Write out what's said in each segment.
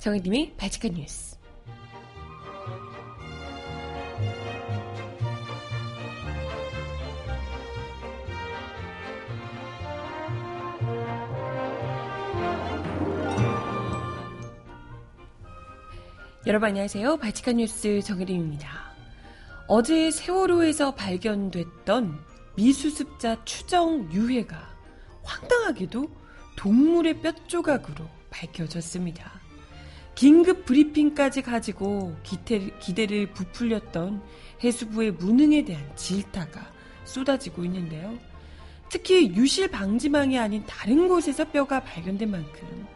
정혜님의 바지칸 뉴스. 여러분 안녕하세요. 바치칸 뉴스 정혜림입니다. 어제 세월호에서 발견됐던 미수습자 추정 유해가 황당하게도 동물의 뼈 조각으로 밝혀졌습니다. 긴급 브리핑까지 가지고 기대, 기대를 부풀렸던 해수부의 무능에 대한 질타가 쏟아지고 있는데요. 특히 유실 방지망이 아닌 다른 곳에서 뼈가 발견된 만큼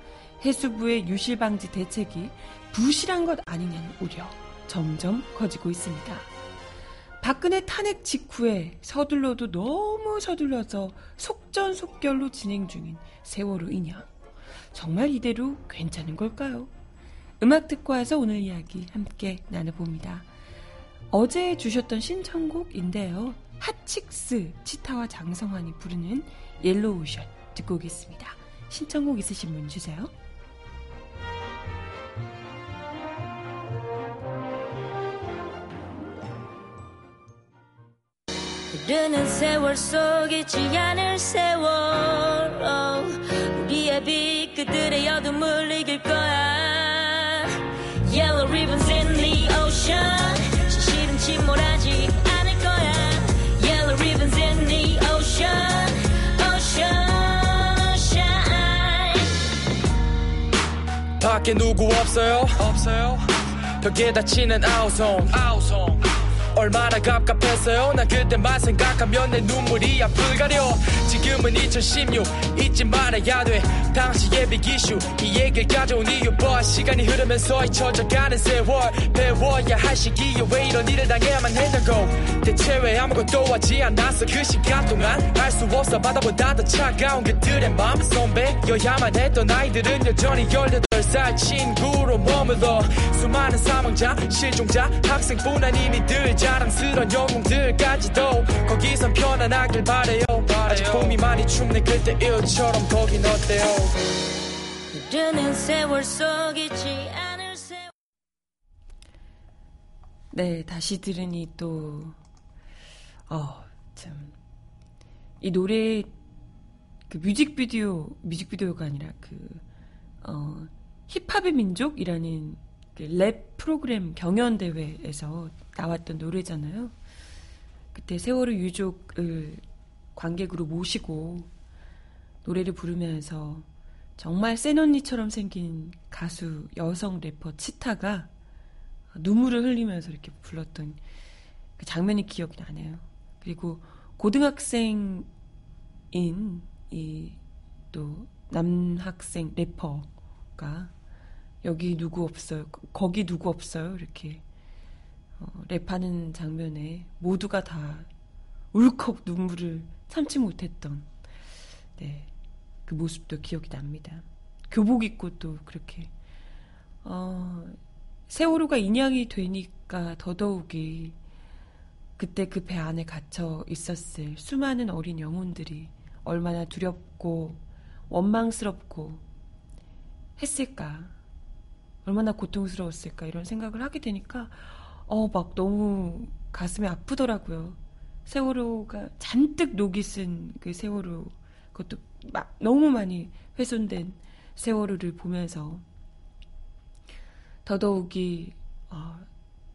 해수부의 유실 방지 대책이 부실한 것 아니냐는 우려 점점 커지고 있습니다. 박근혜 탄핵 직후에 서둘러도 너무 서둘러서 속전속결로 진행 중인 세월호 인양. 정말 이대로 괜찮은 걸까요? 음악 듣고 와서 오늘 이야기 함께 나눠봅니다. 어제 주셨던 신청곡인데요. 핫칙스 치타와 장성환이 부르는 Yellow Ocean 듣고 오겠습니다. 신청곡 있으신 분 주세요. 흐르는 세월 속 잊지 않을 세월 우리의 빛 그들의 어둠을 이길 거야 밖에 누구 없어요? 없어요. 벽에 닫히는 아우성. 아우성 얼마나 갑갑했어요? 난 그때만 생각하면 내 눈물이 앞을 가려 지금은 2016 잊지 말아야 돼. 당시의 빅이슈 이 얘기를 가져온 이유 봐 시간이 흐르면서 잊혀져가는 세월. 배워야 할 시기에 왜 이런 일을 당해야만 했냐고? 대체 왜 아무것도 하지 않았어. 그 시간 동안 알수 없어. 바다보다 더 차가운 그들의 마음 선배여야만 했던 아이들은 여전히 18살 친구 로 머물러 수많은 사망자 실종자 학생뿐 아닌 이들 자랑스런 영웅들까지도 거기선 편안하길 바래요 아직 봄이 많이 춥네 그때 일처럼 거긴 어때요 흐르는 세월 속 잊지 않을 세월 네, 다시 들으니 또, 어, 참. 이 노래, 그 뮤직비디오, 뮤직비디오가 아니라 그, 어, 힙합의 민족이라는 그랩 프로그램 경연 대회에서 나왔던 노래잖아요. 그때 세월호 유족을 관객으로 모시고 노래를 부르면서 정말 센 언니처럼 생긴 가수 여성 래퍼 치타가 눈물을 흘리면서 이렇게 불렀던 그 장면이 기억이 나네요. 그리고 고등학생인 이 또 남학생 래퍼가 여기 누구 없어요. 거기 누구 없어요. 이렇게 어, 랩하는 장면에 모두가 다 울컥 눈물을 참지 못했던 네, 그 모습도 기억이 납니다. 교복 입고 또 그렇게 어, 세월호가 인양이 되니까 더더욱이 그때 그 배 안에 갇혀 있었을 수많은 어린 영혼들이 얼마나 두렵고 원망스럽고 했을까. 얼마나 고통스러웠을까 이런 생각을 하게 되니까 어 막 너무 가슴이 아프더라고요. 세월호가 잔뜩 녹이 쓴 그 세월호 그것도 막 너무 많이 훼손된 세월호를 보면서 더더욱이 어,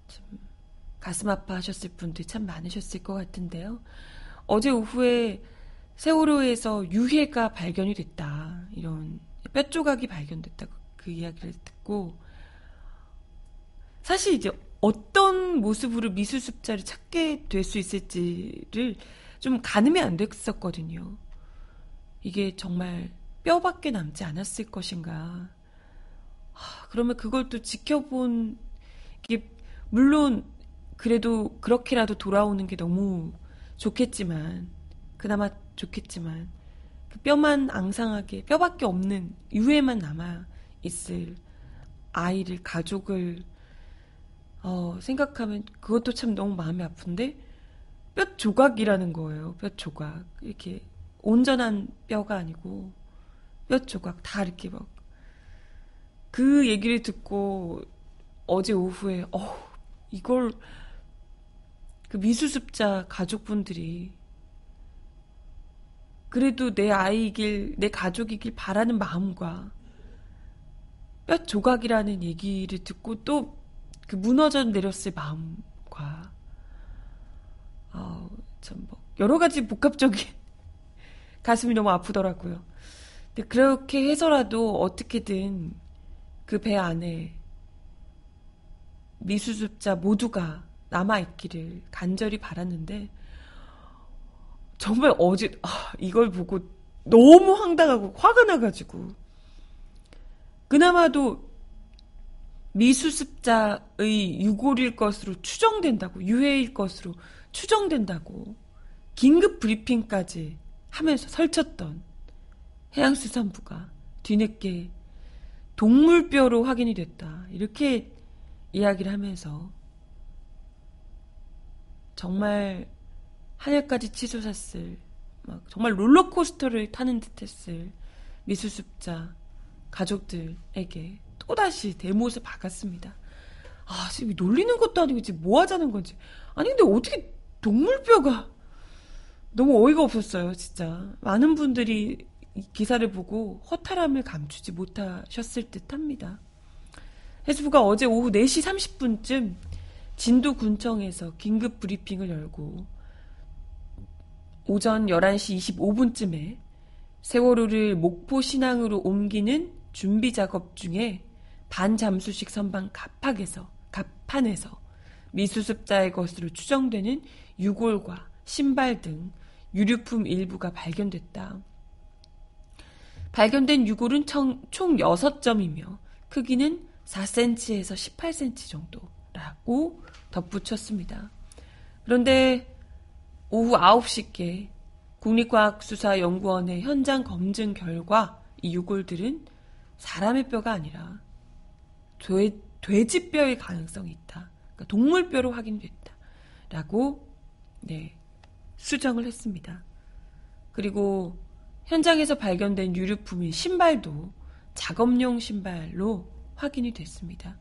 좀 가슴 아파하셨을 분들이 참 많으셨을 것 같은데요. 어제 오후에 세월호에서 유해가 발견이 됐다 이런 뼈 조각이 발견됐다고 그 이야기를 듣고 사실 이제 어떤 모습으로 미수습자를 찾게 될 수 있을지를 좀 가늠이 안 됐었거든요. 이게 정말 뼈밖에 남지 않았을 것인가. 하, 그러면 그걸 또 지켜본 게 물론 그래도 그렇게라도 돌아오는 게 너무 좋겠지만 그나마 좋겠지만 그 뼈만 앙상하게 뼈밖에 없는 유해만 남아 있을 아이를 가족을 어, 생각하면 그것도 참 너무 마음이 아픈데 뼈 조각이라는 거예요. 뼈 조각 이렇게 온전한 뼈가 아니고 뼈 조각 다 이렇게 막 그 얘기를 듣고 어제 오후에 어 이걸 그 미수습자 가족분들이 그래도 내 아이이길 내 가족이길 바라는 마음과 뼈 조각이라는 얘기를 듣고 또 그 무너져 내렸을 마음과 어, 참뭐 여러 가지 복합적인 가슴이 너무 아프더라고요. 근데 그렇게 해서라도 어떻게든 그 배 안에 미수습자 모두가 남아있기를 간절히 바랐는데, 정말 어제, 아, 이걸 보고 너무 황당하고 화가 나가지고, 그나마도 미수습자의 유골일 것으로 추정된다고, 유해일 것으로 추정된다고, 긴급 브리핑까지 하면서 설쳤던 해양수산부가 뒤늦게 동물뼈로 확인이 됐다. 이렇게 이야기를 하면서 정말 하늘까지 치솟았을 막 정말 롤러코스터를 타는 듯했을 미수습자 가족들에게 또다시 대못을 박았습니다. 아, 지금 놀리는 것도 아니고 지금 뭐 하자는 건지. 아니, 근데 어떻게 동물뼈가 너무 어이가 없었어요, 진짜. 많은 분들이 기사를 보고 허탈함을 감추지 못하셨을 듯 합니다. 해수부가 어제 오후 4시 30분쯤 진도 군청에서 긴급 브리핑을 열고 오전 11시 25분쯤에 세월호를 목포 신항으로 옮기는 준비 작업 중에 반잠수식 선반 갑판에서 갑판에서 미수습자의 것으로 추정되는 유골과 신발 등 유류품 일부가 발견됐다. 발견된 유골은 총, 총 6점이며 크기는 4cm에서 18cm 정도라고 덧붙였습니다. 그런데 오후 9시께 국립과학수사연구원의 현장 검증 결과 이 유골들은 사람의 뼈가 아니라 돼, 돼지뼈의 가능성이 있다. 그러니까 동물뼈로 확인됐다. 라고 네, 수정을 했습니다. 그리고 현장에서 발견된 유류품인 신발도 작업용 신발로 확인이 됐습니다.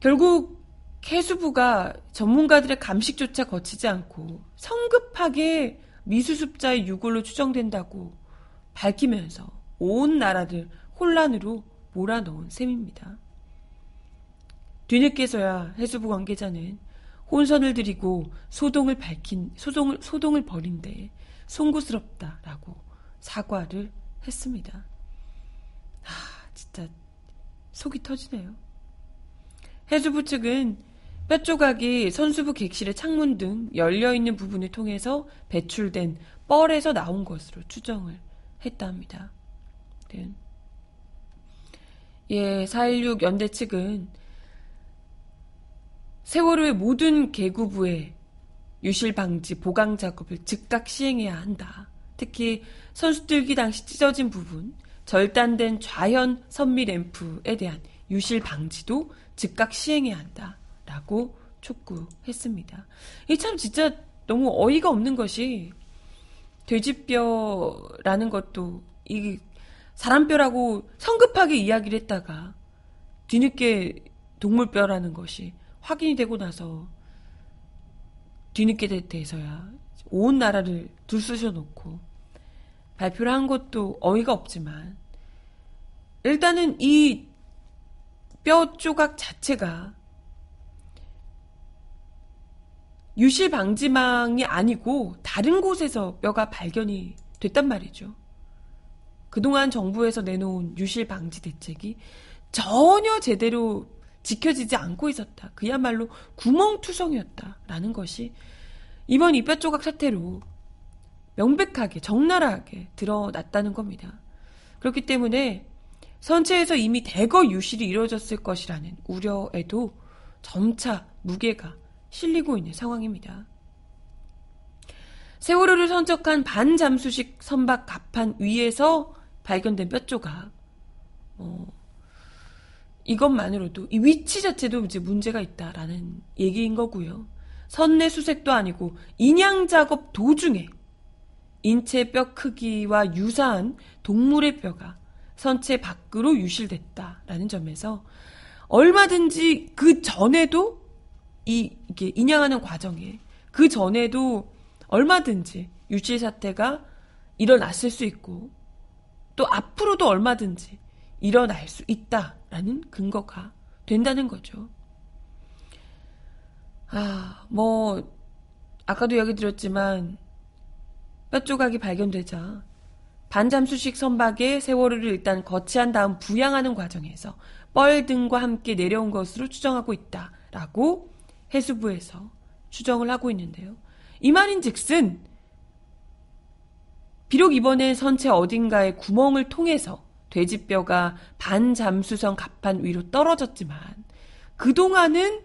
결국 해수부가 전문가들의 감식조차 거치지 않고 성급하게 미수습자의 유골로 추정된다고 밝히면서 온 나라를 혼란으로 몰아넣은 셈입니다. 뒤늦게서야 해수부 관계자는 혼선을 드리고 소동을 밝힌 소동을 소동을 벌인데 송구스럽다라고 사과를 했습니다. 아, 진짜 속이 터지네요. 해수부 측은 뼈 조각이 선수부 객실의 창문 등 열려 있는 부분을 통해서 배출된 뻘에서 나온 것으로 추정을 했다 합니다. 네. 예, 4.16 연대 측은 세월호의 모든 계구부에 유실 방지 보강 작업을 즉각 시행해야 한다. 특히 선수들기 당시 찢어진 부분, 절단된 좌현 선미 램프에 대한 유실 방지도 즉각 시행해야 한다. 라고 촉구했습니다. 이 참 진짜 너무 어이가 없는 것이 돼지뼈라는 것도 이 사람뼈라고 성급하게 이야기를 했다가 뒤늦게 동물뼈라는 것이 확인이 되고 나서 뒤늦게 돼서야 온 나라를 들쑤셔 놓고 발표를 한 것도 어이가 없지만 일단은 이 뼈 조각 자체가 유실 방지망이 아니고 다른 곳에서 뼈가 발견이 됐단 말이죠. 그동안 정부에서 내놓은 유실 방지 대책이 전혀 제대로 지켜지지 않고 있었다. 그야말로 구멍투성이었다라는 것이 이번 이뼈 조각 사태로 명백하게 적나라하게 드러났다는 겁니다. 그렇기 때문에 선체에서 이미 대거 유실이 이루어졌을 것이라는 우려에도 점차 무게가 실리고 있는 상황입니다. 세월호를 선적한 반잠수식 선박 갑판 위에서 발견된 뼈 조각. 어, 이것만으로도 이 위치 자체도 이제 문제가 있다라는 얘기인 거고요. 선내 수색도 아니고 인양 작업 도중에 인체 뼈 크기와 유사한 동물의 뼈가 선체 밖으로 유실됐다라는 점에서 얼마든지 그 전에도 이 이게 인양하는 과정에 그 전에도 얼마든지 유실 사태가 일어났을 수 있고 또 앞으로도 얼마든지 일어날 수 있다라는 근거가 된다는 거죠. 아, 뭐 아까도 이야기 드렸지만 뼈 조각이 발견되자 반잠수식 선박에 세월호를 일단 거치한 다음 부양하는 과정에서 뻘 등과 함께 내려온 것으로 추정하고 있다라고 해수부에서 추정을 하고 있는데요. 이 말인 즉슨 비록 이번엔 선체 어딘가에 구멍을 통해서 돼지뼈가 반잠수선 갑판 위로 떨어졌지만 그동안은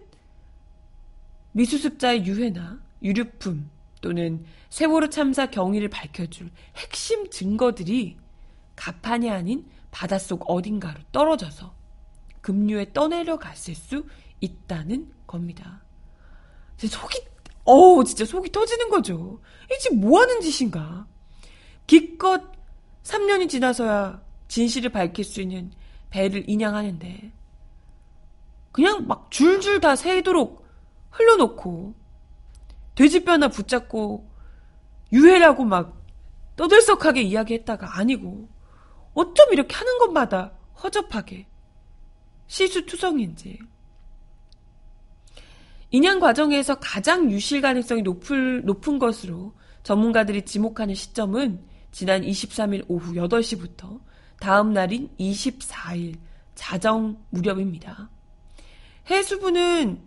미수습자의 유해나 유류품 또는 세월호 참사 경위를 밝혀줄 핵심 증거들이 갑판이 아닌 바닷속 어딘가로 떨어져서 급류에 떠내려 갔을 수 있다는 겁니다. 속이, 어우, 진짜 속이 터지는 거죠. 이 지금 뭐 하는 짓인가? 기껏 3년이 지나서야 진실을 밝힐 수 있는 배를 인양하는데, 그냥 막 줄줄 다 새도록 흘러놓고, 돼지뼈나 붙잡고, 유해라고 막 떠들썩하게 이야기했다가 아니고, 어쩜 이렇게 하는 것마다 허접하게, 시수투성인지, 인양 과정에서 가장 유실 가능성이 높을, 높은 것으로 전문가들이 지목하는 시점은 지난 23일 오후 8시부터 다음 날인 24일 자정 무렵입니다. 해수부는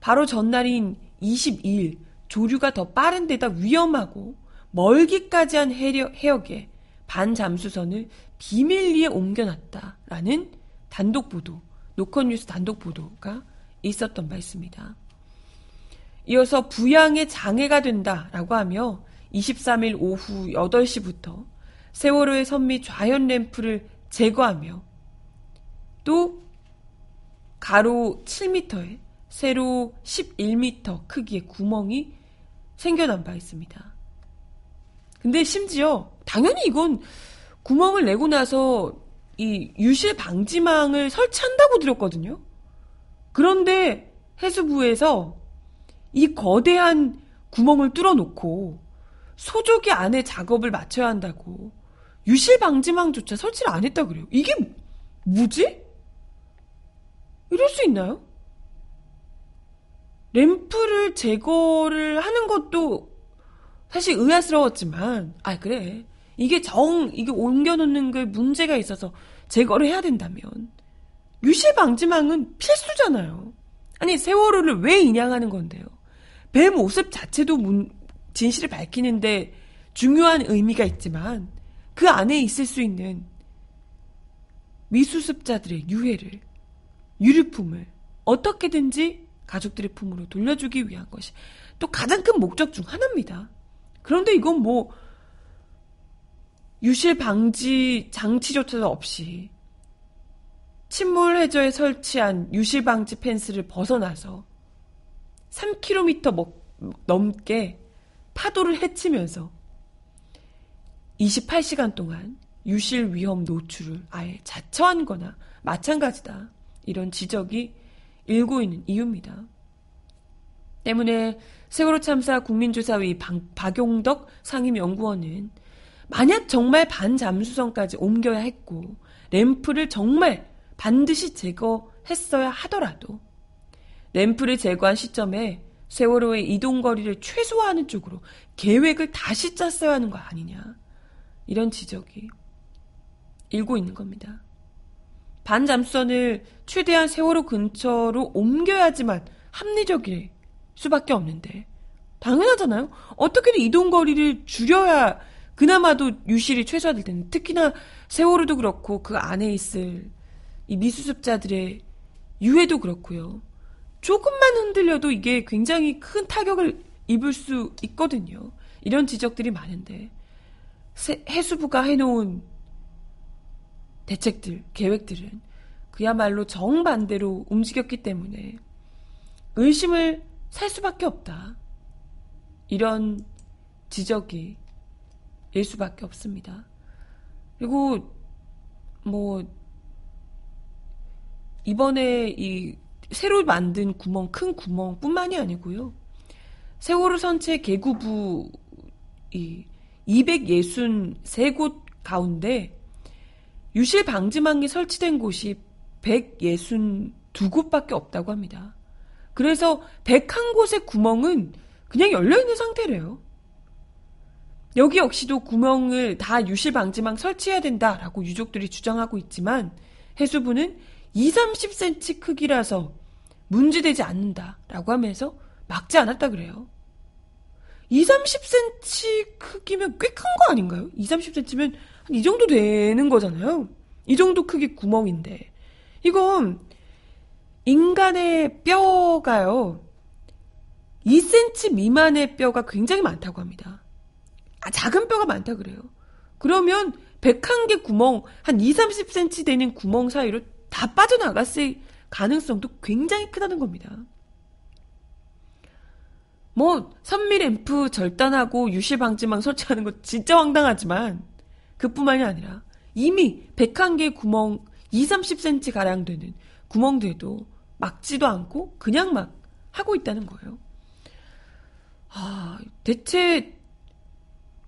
바로 전날인 22일 조류가 더 빠른 데다 위험하고 멀기까지 한 해역 에 반잠수선을 비밀리에 옮겨놨다라는 단독 보도, 노컷뉴스 단독 보도가 있었던 바 있습니다. 이어서 부양에 장애가 된다라고 하며 23일 오후 8시부터 세월호의 선미 좌현 램프를 제거하며 또 가로 7m에 세로 11m 크기의 구멍이 생겨난 바 있습니다. 근데 심지어 당연히 이건 구멍을 내고 나서 이 유실 방지망을 설치한다고 들었거든요. 그런데 해수부에서 이 거대한 구멍을 뚫어놓고 소조기 안에 작업을 마쳐야 한다고 유실 방지망조차 설치를 안 했다 그래요. 이게 뭐지? 이럴 수 있나요? 램프를 제거를 하는 것도 사실 의아스러웠지만, 아, 그래. 이게 정, 이게 옮겨놓는 게 문제가 있어서 제거를 해야 된다면, 유실 방지망은 필수잖아요. 아니, 세월호를 왜 인양하는 건데요? 배 모습 자체도 문, 진실을 밝히는데 중요한 의미가 있지만 그 안에 있을 수 있는 미수습자들의 유해를 유류품을 어떻게든지 가족들의 품으로 돌려주기 위한 것이 또 가장 큰 목적 중 하나입니다. 그런데 이건 뭐 유실 방지 장치조차도 없이 침몰 해저에 설치한 유실 방지 펜스를 벗어나서 3km 넘게 파도를 헤치면서 28시간 동안 유실 위험 노출을 아예 자처한 거나 마찬가지다. 이런 지적이 일고 있는 이유입니다. 때문에 세월호 참사 국민조사위 방, 박용덕 상임연구원은 만약 정말 반잠수선까지 옮겨야 했고 램프를 정말 반드시 제거했어야 하더라도 램프를 제거한 시점에 세월호의 이동 거리를 최소화하는 쪽으로 계획을 다시 짰어야 하는 거 아니냐. 이런 지적이 일고 있는 겁니다. 반잠수선을 최대한 세월호 근처로 옮겨야지만 합리적일 수밖에 없는데 당연하잖아요. 어떻게든 이동 거리를 줄여야 그나마도 유실이 최소화될 텐데 특히나 세월호도 그렇고 그 안에 있을 이 미수습자들의 유해도 그렇고요. 조금만 흔들려도 이게 굉장히 큰 타격을 입을 수 있거든요. 이런 지적들이 많은데 해수부가 해놓은 대책들, 계획들은 그야말로 정반대로 움직였기 때문에 의심을 살 수밖에 없다. 이런 지적이 일 수밖에 없습니다. 그리고 뭐 이번에 이 새로 만든 구멍 큰 구멍뿐만이 아니고요. 세월호 선체 개구부 이 263곳 가운데 유실 방지망이 설치된 곳이 162곳밖에 없다고 합니다. 그래서 101곳의 구멍은 그냥 열려있는 상태래요. 여기 역시도 구멍을 다 유실 방지망 설치해야 된다라고 유족들이 주장하고 있지만 해수부는 2, 30cm 크기라서 문제되지 않는다라고 하면서 막지 않았다 그래요. 2, 30cm 크기면 꽤 큰 거 아닌가요? 2, 30cm면 한 이 정도 되는 거잖아요. 이 정도 크기 구멍인데. 이건 인간의 뼈가요. 2cm 미만의 뼈가 굉장히 많다고 합니다. 아, 작은 뼈가 많다 그래요. 그러면 101개 구멍, 한 2, 30cm 되는 구멍 사이로 다 빠져나갔을 가능성도 굉장히 크다는 겁니다. 뭐, 선미 램프 절단하고 유실 방지망 설치하는 거 진짜 황당하지만, 그뿐만이 아니라, 이미 101개 구멍, 2, 30cm 가량 되는 구멍들도 막지도 않고, 그냥 막 하고 있다는 거예요. 아, 대체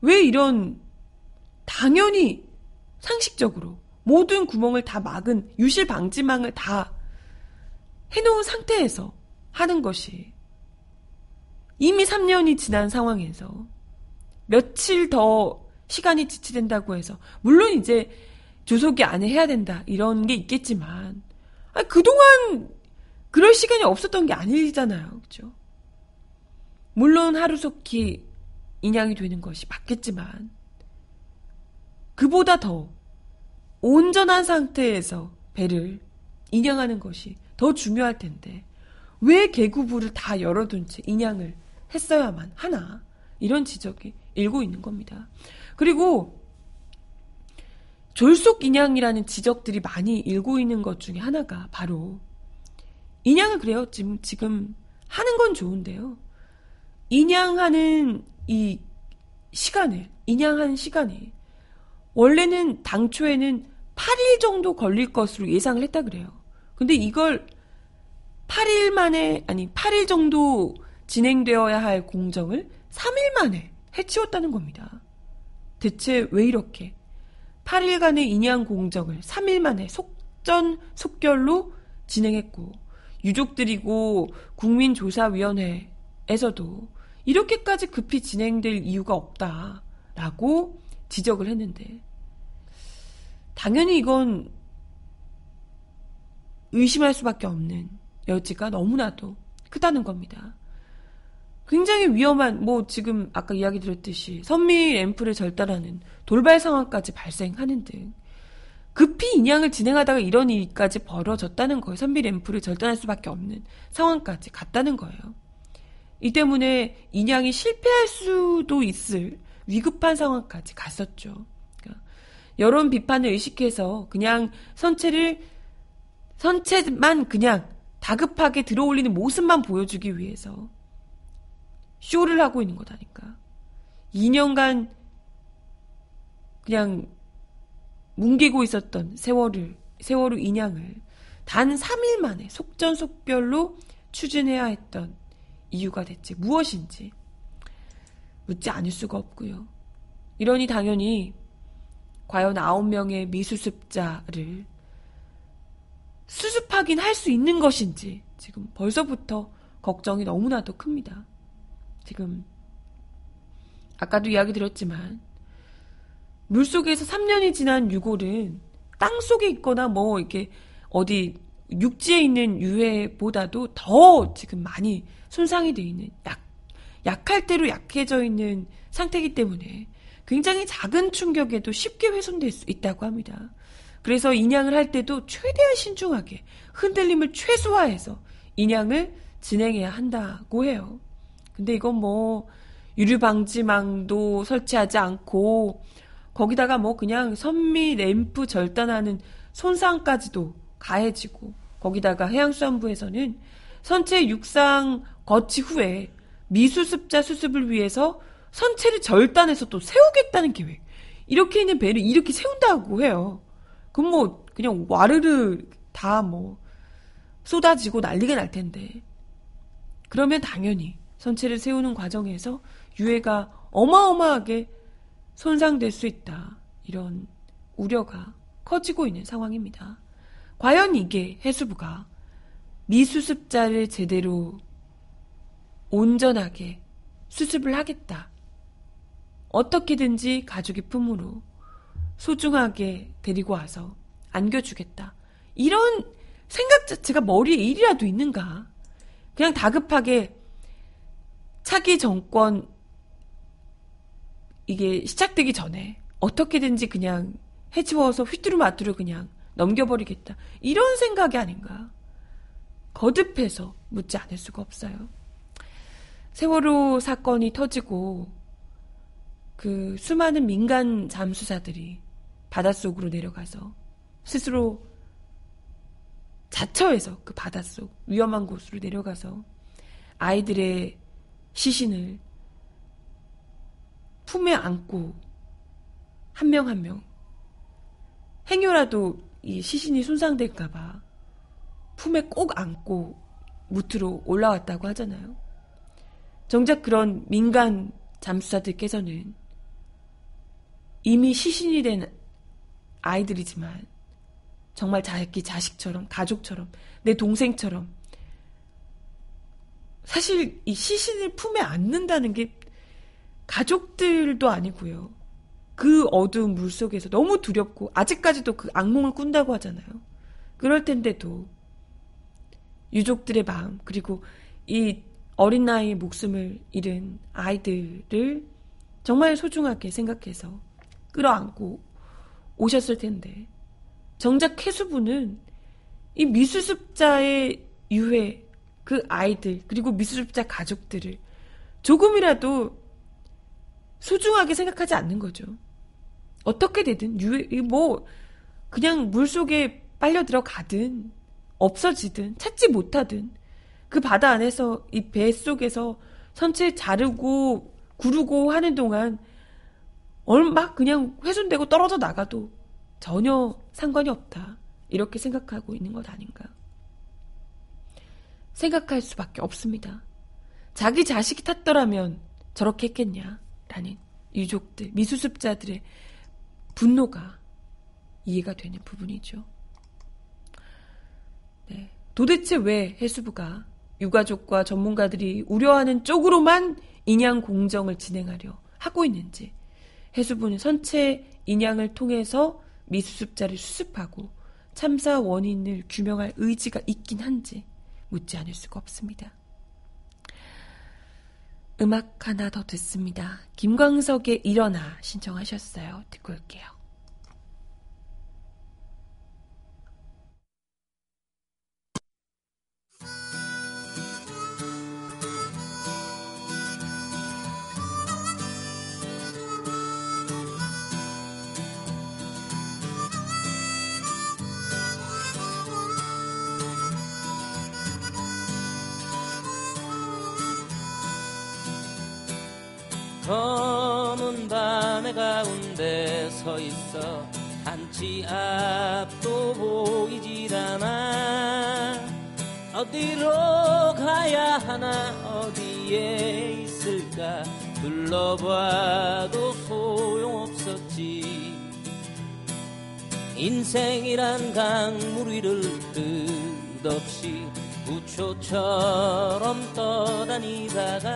왜 이런 당연히 상식적으로 모든 구멍을 다 막은 유실 방지망을 다 해놓은 상태에서 하는 것이 이미 3년이 지난 상황에서 며칠 더 시간이 지체된다고 해서 물론 이제 조속이 안에 해야 된다 이런 게 있겠지만 아니, 그동안 그럴 시간이 없었던 게 아니잖아요. 그죠? 물론 하루속히 인양이 되는 것이 맞겠지만 그보다 더 온전한 상태에서 배를 인양하는 것이 더 중요할 텐데 왜 개구부를 다 열어둔 채 인양을 했어야만 하나 이런 지적이 일고 있는 겁니다. 그리고 졸속 인양이라는 지적들이 많이 일고 있는 것 중에 하나가 바로 인양을 그래요. 지금 지금 하는 건 좋은데요. 인양하는 이 시간을 인양하는 시간이 원래는 당초에는 8일 정도 걸릴 것으로 예상을 했다 그래요. 근데 이걸 8일 만에 아니 8일 정도 진행되어야 할 공정을 3일 만에 해치웠다는 겁니다. 대체 왜 이렇게 8일간의 인양 공정을 3일 만에 속전속결로 진행했고 유족들이고 국민조사위원회에서도 이렇게까지 급히 진행될 이유가 없다라고 지적을 했는데 당연히 이건 의심할 수밖에 없는 여지가 너무나도 크다는 겁니다. 굉장히 위험한 뭐 지금 아까 이야기 드렸듯이 선미 앰플을 절단하는 돌발 상황까지 발생하는 등 급히 인양을 진행하다가 이런 일까지 벌어졌다는 거예요. 선미 램프를 절단할 수밖에 없는 상황까지 갔다는 거예요. 이 때문에 인양이 실패할 수도 있을 위급한 상황까지 갔었죠. 그러니까 여론 비판을 의식해서 그냥 선체를 선체만 그냥 다급하게 들어올리는 모습만 보여주기 위해서 쇼를 하고 있는 거다니까. 2년간 그냥 뭉개고 있었던 세월을 세월호 인양을 단 3일 만에 속전속결로 추진해야 했던 이유가 대체 무엇인지 묻지 않을 수가 없고요. 이러니 당연히 과연 9명의 미수습자를 수습하긴 할 수 있는 것인지 지금 벌써부터 걱정이 너무나도 큽니다. 지금 아까도 이야기 드렸지만 물속에서 3년이 지난 유골은 땅 속에 있거나 뭐 이렇게 어디 육지에 있는 유해보다도 더 지금 많이 손상이 되어 있는 약 약할 대로 약해져 있는 상태이기 때문에 굉장히 작은 충격에도 쉽게 훼손될 수 있다고 합니다. 그래서 인양을 할 때도 최대한 신중하게 흔들림을 최소화해서 인양을 진행해야 한다고 해요. 근데 이건 뭐 유류 방지망도 설치하지 않고 거기다가 뭐 그냥 선미 램프 절단하는 손상까지도 가해지고 거기다가 해양수산부에서는 선체 육상 거치 후에 미수습자 수습을 위해서 선체를 절단해서 또 세우겠다는 계획. 이렇게 있는 배를 이렇게 세운다고 해요. 그럼 뭐 그냥 와르르 다 뭐 쏟아지고 난리가 날 텐데. 그러면 당연히 선체를 세우는 과정에서 유해가 어마어마하게 손상될 수 있다. 이런 우려가 커지고 있는 상황입니다. 과연 이게 해수부가 미수습자를 제대로 온전하게 수습을 하겠다. 어떻게든지 가족의 품으로 소중하게 데리고 와서 안겨주겠다. 이런 생각 자체가 머리에 일이라도 있는가? 그냥 다급하게 차기 정권 이게 시작되기 전에 어떻게든지 그냥 해치워서 휘뚜루마뚜루 그냥 넘겨버리겠다. 이런 생각이 아닌가. 거듭해서 묻지 않을 수가 없어요. 세월호 사건이 터지고 그 수많은 민간 잠수사들이 바닷속으로 내려가서 스스로 자처해서 그 바닷속 위험한 곳으로 내려가서 아이들의 시신을 품에 안고 한 명 한 명 행여라도 이 시신이 손상될까봐 품에 꼭 안고 무트로 올라왔다고 하잖아요. 정작 그런 민간 잠수사들께서는 이미 시신이 된 아이들이지만 정말 자기 자식처럼 가족처럼 내 동생처럼 사실 이 시신을 품에 안는다는 게 가족들도 아니고요. 그 어두운 물 속에서 너무 두렵고 아직까지도 그 악몽을 꾼다고 하잖아요. 그럴 텐데도 유족들의 마음 그리고 이 어린 나이에 목숨을 잃은 아이들을 정말 소중하게 생각해서 끌어안고 오셨을 텐데 정작 해수부는 이 미수습자의 유해 그 아이들 그리고 미수습자 가족들을 조금이라도 소중하게 생각하지 않는 거죠. 어떻게 되든 유해 뭐 그냥 물 속에 빨려 들어가든 없어지든 찾지 못하든 그 바다 안에서 이 배 속에서 선체 자르고 구르고 하는 동안 얼마 그냥 훼손되고 떨어져 나가도 전혀 상관이 없다. 이렇게 생각하고 있는 것 아닌가. 생각할 수밖에 없습니다. 자기 자식이 탔더라면 저렇게 했겠냐. 라는 유족들, 미수습자들의 분노가 이해가 되는 부분이죠. 네. 도대체 왜 해수부가 유가족과 전문가들이 우려하는 쪽으로만 인양 공정을 진행하려 하고 있는지 해수부는 선체 인양을 통해서 미수습자를 수습하고 참사 원인을 규명할 의지가 있긴 한지 묻지 않을 수가 없습니다. 음악 하나 더 듣습니다. 김광석의 일어나 신청하셨어요. 듣고 올게요. 검은 밤의 가운데 서 있어. 한치 앞도 보이질 않아. 어디로 가야 하나 어디에 있을까? 둘러봐도 소용없었지. 인생이란 강물 위를 끝없이 우초처럼 떠다니다가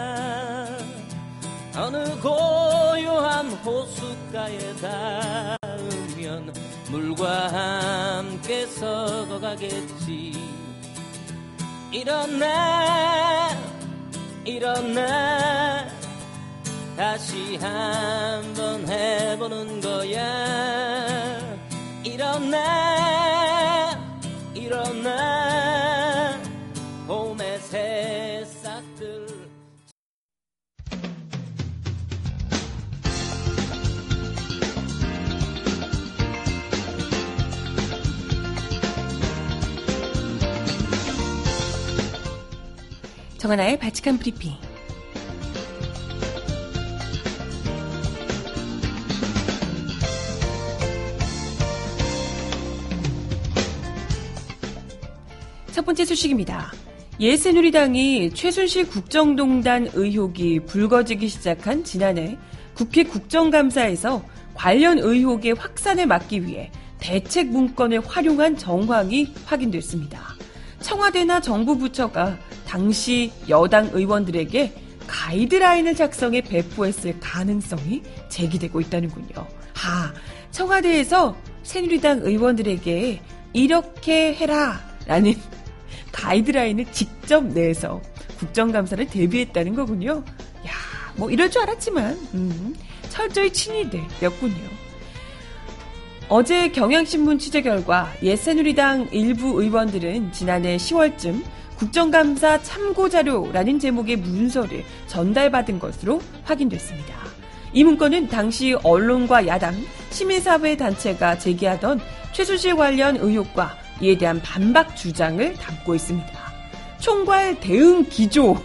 어느 고요한 호숫가에 닿으면 물과 함께 썩어가겠지. 일어나 일어나. 다시 한번 해보는 거야. 일어나 일어나 정하나의 바칙한 브리핑. 첫 번째 소식입니다. 예새누리당이 최순실 국정농단 의혹이 불거지기 시작한 지난해 국회 국정감사에서 관련 의혹의 확산을 막기 위해 대책 문건을 활용한 정황이 확인됐습니다. 청와대나 정부 부처가 당시 여당 의원들에게 가이드라인을 작성해 배포했을 가능성이 제기되고 있다는군요. 하, 청와대에서 새누리당 의원들에게 이렇게 해라 라는 가이드라인을 직접 내서 국정감사를 대비했다는 거군요. 야, 뭐 이럴 줄 알았지만 음, 철저히 친이 되었군요. 어제 경향신문 취재 결과 옛 새누리당 일부 의원들은 지난해 10월쯤 국정감사 참고자료라는 제목의 문서를 전달받은 것으로 확인됐습니다. 이 문건은 당시 언론과 야당, 시민사회 단체가 제기하던 최순실 관련 의혹과 이에 대한 반박 주장을 담고 있습니다. 총괄 대응 기조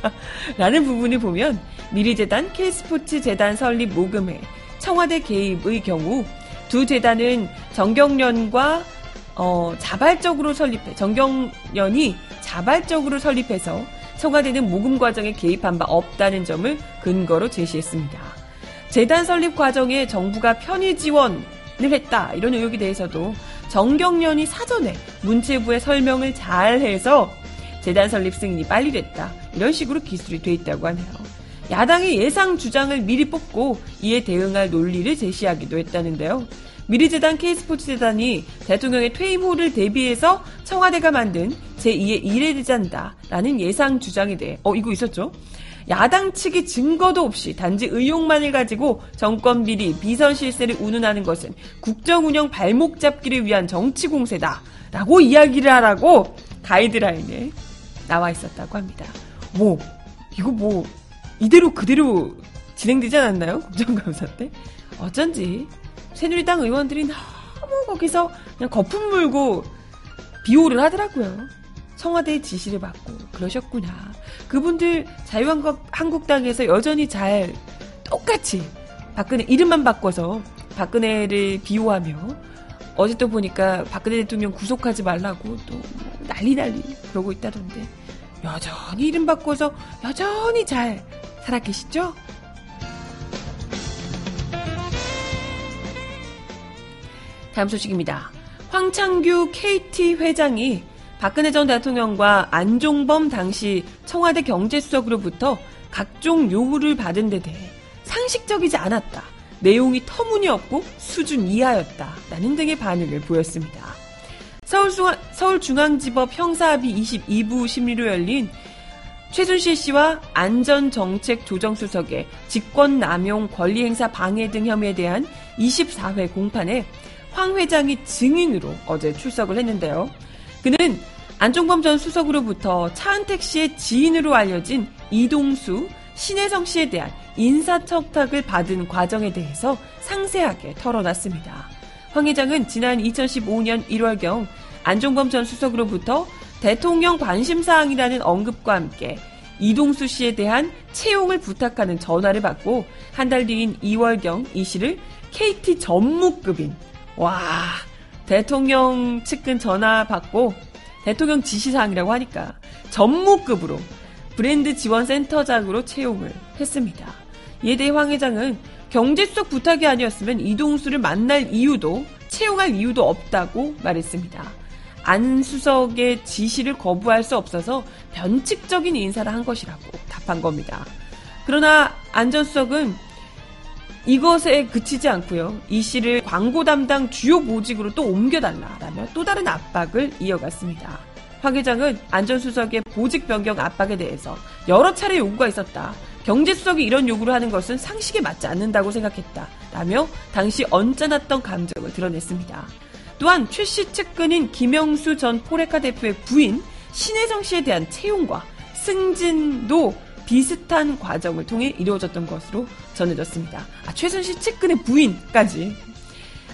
라는 부분을 보면 미리재단 K스포츠 재단 설립 모금회 청와대 개입의 경우 두 재단은 정경련과 어, 자발적으로 설립해 정경련이 자발적으로 설립해서 청와대는 모금 과정에 개입한 바 없다는 점을 근거로 제시했습니다. 재단 설립 과정에 정부가 편의 지원을 했다 이런 의혹에 대해서도 정경련이 사전에 문체부에 설명을 잘 해서 재단 설립 승인이 빨리 됐다 이런 식으로 기술이 돼 있다고 하네요. 야당의 예상 주장을 미리 뽑고 이에 대응할 논리를 제시하기도 했다는데요. 미리재단 K스포츠재단이 대통령의 퇴임 후를 대비해서 청와대가 만든 제2의 이례대잔다라는 예상 주장에 대해 어 이거 있었죠? 야당 측이 증거도 없이 단지 의혹만을 가지고 정권 비리, 비선 실세를 운운하는 것은 국정 운영 발목 잡기를 위한 정치 공세다라고 이야기를 하라고 가이드라인에 나와 있었다고 합니다. 뭐 이거 뭐 이대로 그대로 진행되지 않았나요? 국정감사 때? 어쩐지 새누리당 의원들이 너무 거기서 그냥 거품 물고 비호를 하더라고요. 청와대의 지시를 받고 그러셨구나. 그분들 자유한국당에서 여전히 잘 똑같이 박근혜 이름만 바꿔서 박근혜를 비호하며 어제 또 보니까 박근혜 대통령 구속하지 말라고 또 난리 난리 그러고 있다던데 여전히 이름 바꿔서 여전히 잘 살아계시죠? 다음 소식입니다. 황창규 KT 회장이 박근혜 전 대통령과 안종범 당시 청와대 경제수석으로부터 각종 요구를 받은 데 대해 상식적이지 않았다. 내용이 터무니없고 수준 이하였다. 라는 등의 반응을 보였습니다. 서울중앙, 지법 형사합의 22부 심리로 열린 최순실 씨와 안전정책조정수석의 직권남용 권리행사 방해 등 혐의에 대한 24회 공판에 황 회장이 증인으로 어제 출석을 했는데요. 그는 안종범 전 수석으로부터 차은택 씨의 지인으로 알려진 이동수, 신혜성 씨에 대한 인사청탁을 받은 과정에 대해서 상세하게 털어놨습니다. 황 회장은 지난 2015년 1월경 안종범 전 수석으로부터 대통령 관심사항이라는 언급과 함께 이동수 씨에 대한 채용을 부탁하는 전화를 받고 한 달 뒤인 2월경 이 씨를 KT 전무급인 와, 대통령 측근 전화 받고 대통령 지시사항이라고 하니까 전무급으로 브랜드 지원 센터장으로 채용을 했습니다. 이에 대해 황 회장은 경제수석 부탁이 아니었으면 이동수를 만날 이유도 채용할 이유도 없다고 말했습니다. 안 수석의 지시를 거부할 수 없어서 변칙적인 인사를 한 것이라고 답한 겁니다. 그러나 안 전 수석은 이것에 그치지 않고요. 이 씨를 광고 담당 주요 보직으로 또 옮겨달라라며 또 다른 압박을 이어갔습니다. 황 회장은 안전수석의 보직 변경 압박에 대해서 여러 차례 요구가 있었다. 경제수석이 이런 요구를 하는 것은 상식에 맞지 않는다고 생각했다. 라며 당시 언짢았던 감정을 드러냈습니다. 또한 최 씨 측근인 김영수 전 포레카 대표의 부인 신혜정 씨에 대한 채용과 승진도 비슷한 과정을 통해 이루어졌던 것으로 전해졌습니다. 아, 최순실 측근의 부인까지.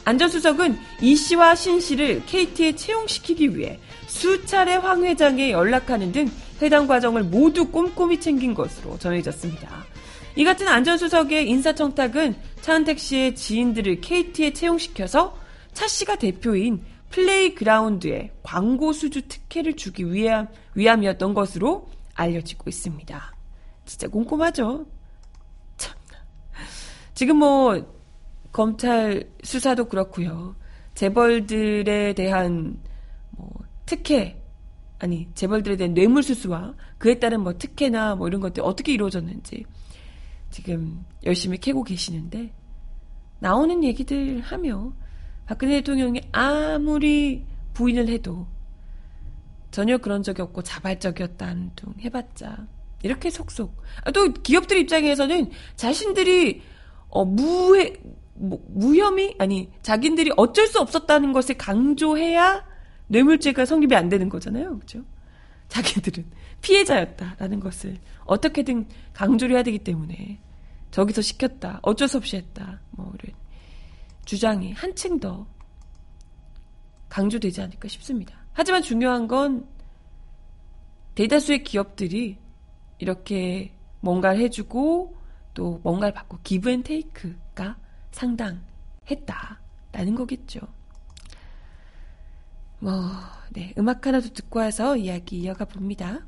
안 전 수석은 이 씨와 신 씨를 KT에 채용시키기 위해 수차례 황 회장에 연락하는 등 해당 과정을 모두 꼼꼼히 챙긴 것으로 전해졌습니다. 이 같은 안 전 수석의 인사청탁은 차은택 씨의 지인들을 KT에 채용시켜서 차 씨가 대표인 플레이그라운드에 광고 수주 특혜를 주기 위함, 위함이었던 것으로 알려지고 있습니다. 진짜 꼼꼼하죠? 참. 지금 뭐, 검찰 수사도 그렇고요. 재벌들에 대한 뭐 특혜 아니 재벌들에 대한 뇌물 수수와 그에 따른 뭐 특혜나 뭐 이런 것들 어떻게 이루어졌는지 지금 열심히 캐고 계시는데 나오는 얘기들 하며 박근혜 대통령이 아무리 부인을 해도 전혀 그런 적이 없고 자발적이었다는 둥 해봤자 이렇게 속속. 아, 또 기업들 입장에서는 자신들이 어, 무해 무, 무혐의? 아니 자기들이 어쩔 수 없었다는 것을 강조해야 뇌물죄가 성립이 안 되는 거잖아요, 그렇죠? 자기들은 피해자였다라는 것을 어떻게든 강조를 해야 되기 때문에 저기서 시켰다, 어쩔 수 없이 했다, 뭐 이런 주장이 한층 더 강조되지 않을까 싶습니다. 하지만 중요한 건 대다수의 기업들이 이렇게 뭔가를 해주고 또 뭔가를 받고 give and take가 상당했다라는 거겠죠. 뭐, 네, 음악 하나도 듣고 와서 이야기 이어가 봅니다.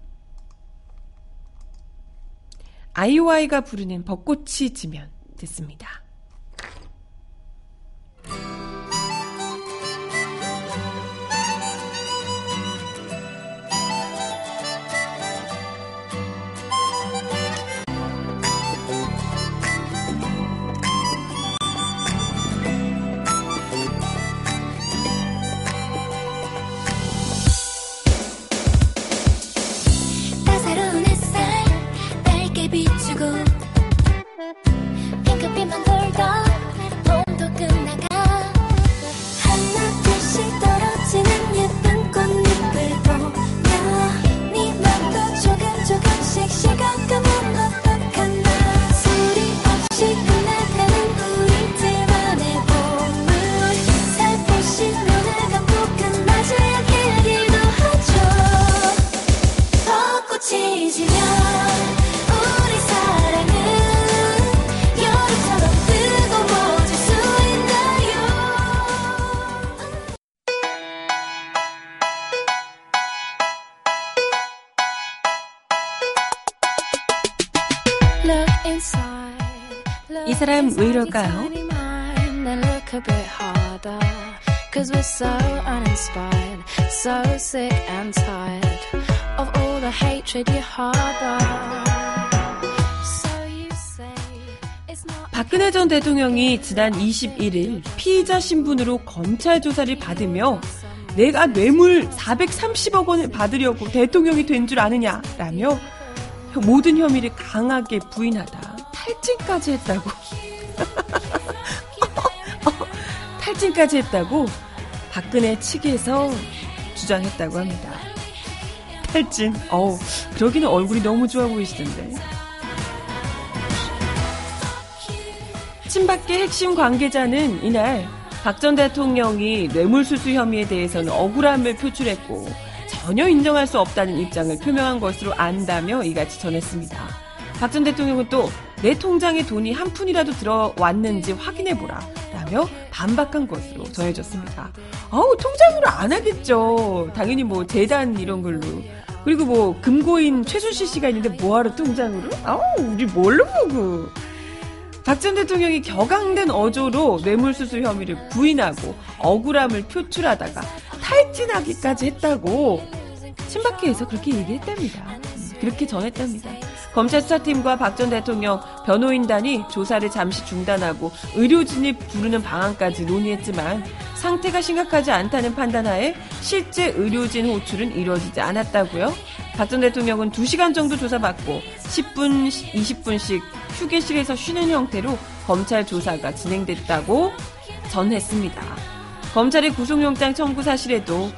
아이오아이가 부르는 벚꽃이 지면 듣습니다. Thank you. 이럴까요? Cause we're so uninspired, so sick and tired of all the hatred you harbor. 박근혜 전 대통령이 지난 21일 피의자 신분으로 검찰 조사를 받으며 내가 뇌물 430억 원을 받으려고 대통령이 된 줄 아느냐라며 모든 혐의를 강하게 부인하다 탈진까지 했다고. 탈진까지 했다고 박근혜 측에서 주장했다고 합니다. 탈진. 어우, 그러기는 얼굴이 너무 좋아 보이시던데. 친박계 핵심 관계자는 이날 박 전 대통령이 뇌물수수 혐의에 대해서는 억울함을 표출했고 전혀 인정할 수 없다는 입장을 표명한 것으로 안다며 이같이 전했습니다. 박 전 대통령은 또 내 통장에 돈이 한 푼이라도 들어왔는지 확인해보라. 라며 반박한 것으로 전해졌습니다. 아우, 통장으로 안 하겠죠. 당연히 뭐 재단 이런 걸로. 그리고 뭐 금고인 최순실 씨가 있는데 뭐하러 통장으로? 아우, 우리 뭘로 보고. 박전 대통령이 격앙된 어조로 뇌물수수 혐의를 부인하고 억울함을 표출하다가 탈진하기까지 했다고 친박계에서 그렇게 얘기했답니다. 음, 그렇게 전했답니다. 검찰 수사팀과 박 전 대통령 변호인단이 조사를 잠시 중단하고 의료진이 부르는 방안까지 논의했지만 상태가 심각하지 않다는 판단하에 실제 의료진 호출은 이루어지지 않았다고요. 박 전 대통령은 2시간 정도 조사받고 10분, 20분씩 휴게실에서 쉬는 형태로 검찰 조사가 진행됐다고 전했습니다. 검찰의 구속영장 청구 사실에도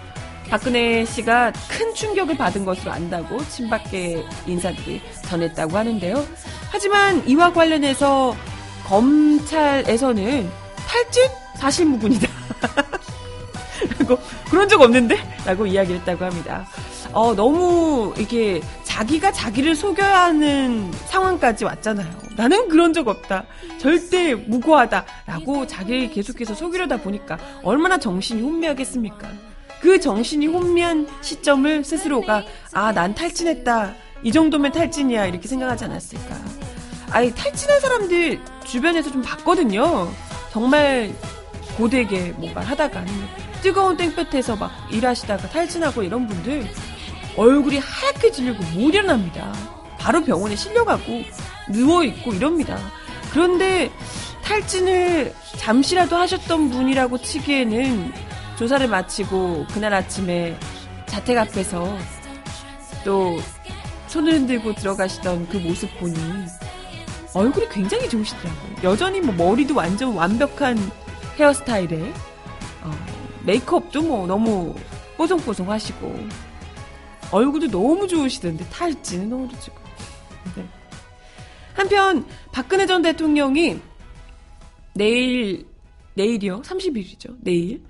박근혜 씨가 큰 충격을 받은 것으로 안다고 친박계 인사들이 전했다고 하는데요. 하지만 이와 관련해서 검찰에서는 탈진 사실무근이다. 라고 그런 적 없는데? 라고 이야기를 했다고 합니다. 어, 너무 이게 자기가 자기를 속여야 하는 상황까지 왔잖아요. 나는 그런 적 없다. 절대 무고하다. 라고 자기를 계속해서 속이려다 보니까 얼마나 정신이 혼미하겠습니까? 그 정신이 혼미한 시점을 스스로가 아, 난 탈진했다. 이 정도면 탈진이야. 이렇게 생각하지 않았을까. 아니, 탈진한 사람들 주변에서 좀 봤거든요. 정말 고되게 뭔가 하다가 아니면 뜨거운 땡볕에서 막 일하시다가 탈진하고 이런 분들 얼굴이 하얗게 질리고 못 일어납니다. 바로 병원에 실려가고 누워있고 이럽니다. 그런데 탈진을 잠시라도 하셨던 분이라고 치기에는 조사를 마치고 그날 아침에 자택 앞에서 또 손을 흔들고 들어가시던 그 모습 보니 얼굴이 굉장히 좋으시더라고요. 여전히 뭐 머리도 완전 완벽한 헤어스타일에 어, 메이크업도 뭐 너무 뽀송뽀송 하시고 얼굴도 너무 좋으시던데 탈진은 모르지고 네. 한편 박근혜 전 대통령이 내일 내일이요 30일이죠 내일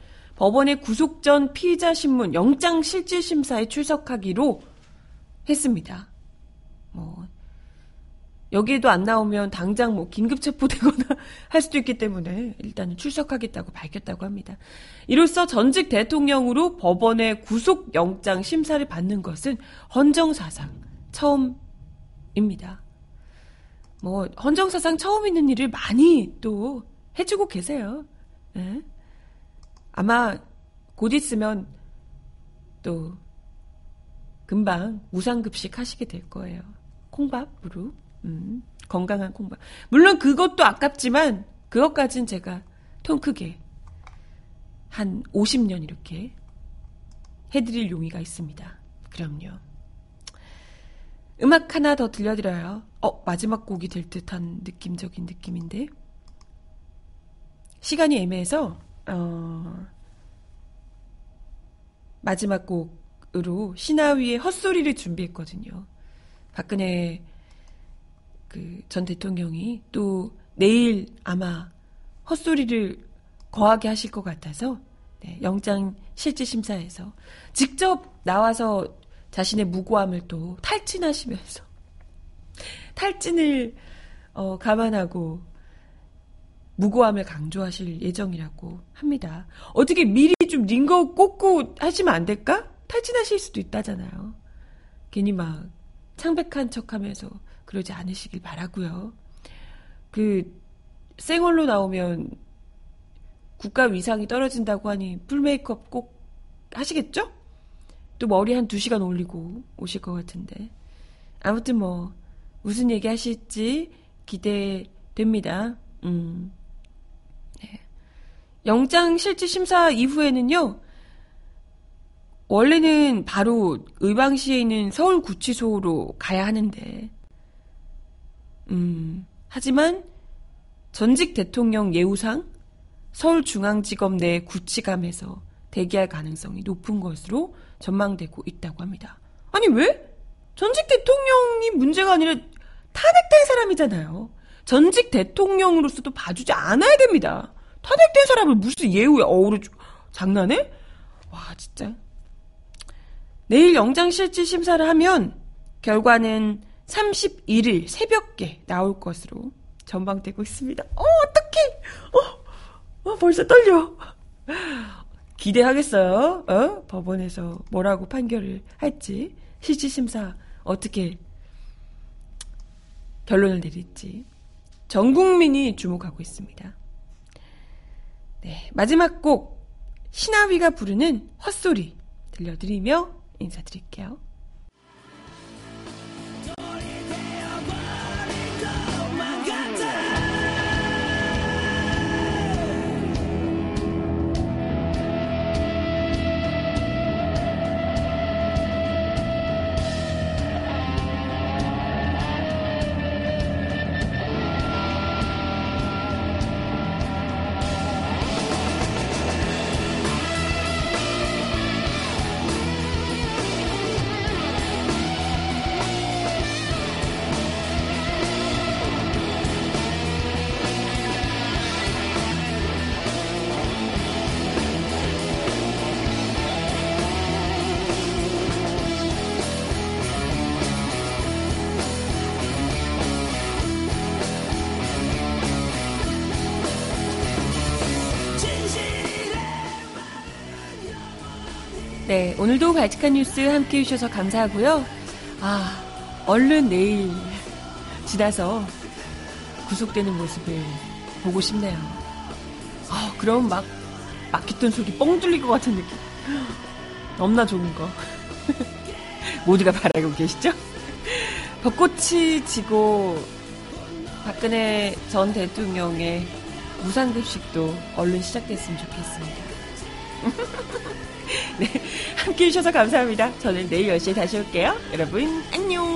법원의 구속 전 피의자 신문 영장 실질 심사에 출석하기로 했습니다. 뭐 여기에도 안 나오면 당장 뭐 긴급 체포되거나 할 수도 있기 때문에 일단은 출석하겠다고 밝혔다고 합니다. 이로써 전직 대통령으로 법원의 구속 영장 심사를 받는 것은 헌정사상 처음입니다. 뭐 헌정사상 처음 있는 일을 많이 또 해주고 계세요. 네? 아마 곧 있으면 또 금방 무상급식 하시게 될 거예요. 콩밥으로. 음, 건강한 콩밥. 물론 그것도 아깝지만 그것까진 제가 통 크게 한 50년 이렇게 해드릴 용의가 있습니다. 그럼요. 음악 하나 더 들려드려요. 어, 마지막 곡이 될 듯한 느낌적인 느낌인데. 시간이 애매해서, 어, 마지막 곡으로 신하위의 헛소리를 준비했거든요. 박근혜 그 전 대통령이 또 내일 아마 헛소리를 거하게 하실 것 같아서 네, 영장 실질 심사에서 직접 나와서 자신의 무고함을 또 탈진하시면서 탈진을 어, 감안하고 무고함을 강조하실 예정이라고 합니다. 어떻게 미리 좀 링거 꽂고 하시면 안 될까? 탈진하실 수도 있다잖아요. 괜히 막 창백한 척하면서 그러지 않으시길 바라고요. 그 생얼로 나오면 국가 위상이 떨어진다고 하니 풀 메이크업 꼭 하시겠죠? 또 머리 한 2시간 올리고 오실 것 같은데. 아무튼 뭐 무슨 얘기 하실지 기대됩니다. 음. 네. 영장 실질 심사 이후에는요. 원래는 바로 의왕시에 있는 서울구치소로 가야 하는데 음, 하지만 전직 대통령 예우상 서울중앙지검 내 구치감에서 대기할 가능성이 높은 것으로 전망되고 있다고 합니다. 아니 왜? 전직 대통령이 문제가 아니라 탄핵된 사람이잖아요. 전직 대통령으로서도 봐주지 않아야 됩니다. 탄핵된 사람을 무슨 예우에 어우러 장난해? 와 진짜. 내일 영장실질 심사를 하면 결과는 31일 새벽에 나올 것으로 전망되고 있습니다. 어, 어떡해! 어, 어 벌써 떨려. 기대하겠어요. 어? 법원에서 뭐라고 판결을 할지, 실질 심사 어떻게 결론을 내릴지 전 국민이 주목하고 있습니다. 네, 마지막 곡 신하위가 부르는 헛소리 들려드리며 인사드릴게요. 네, 오늘도 발칙한 뉴스 함께 해주셔서 감사하고요. 아, 얼른 내일 지나서 구속되는 모습을 보고 싶네요. 아, 그럼 막 막혔던 속이 뻥 뚫릴 것 같은 느낌. 너무나 좋은 거. 모두가 바라고 계시죠? 벚꽃이 지고 박근혜 전 대통령의 무상급식도 얼른 시작됐으면 좋겠습니다. 네, 함께 해주셔서 감사합니다. 저는 내일 10시에 다시 올게요. 여러분, 안녕!